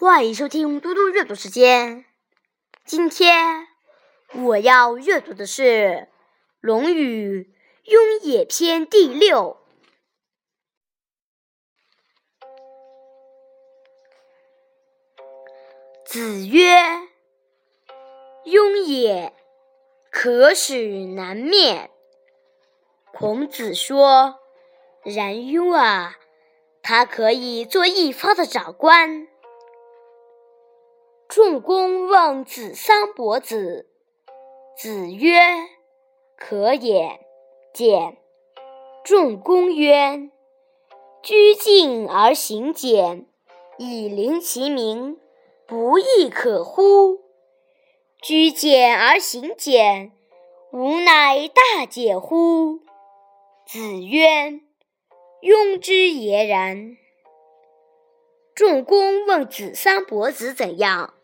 欢迎收听嘟嘟阅读时间。今天我要阅读的是《论语·雍也篇》第六。子曰：“雍也，可使南面。”孔子说：“然雍啊，他可以做一方的长官。”仲弓问子桑伯子，子曰：“可也。”简。仲弓曰：“居敬而行俭，以临其民，不亦可乎？居简而行俭，吾乃大俭乎？”子曰：“庸之也然。”仲弓问子桑伯子怎样？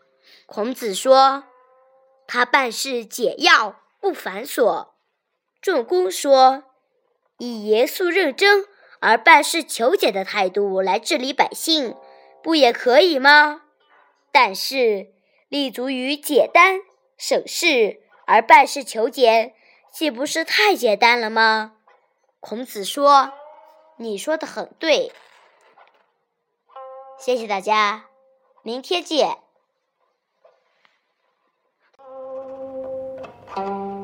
孔子说：“他办事简要，不繁琐。”仲弓说：“以严肃认真而办事求简的态度来治理百姓，不也可以吗？但是立足于简单省事而办事求简，岂不是太简单了吗？”孔子说：“你说的很对。”谢谢大家，明天见。thank you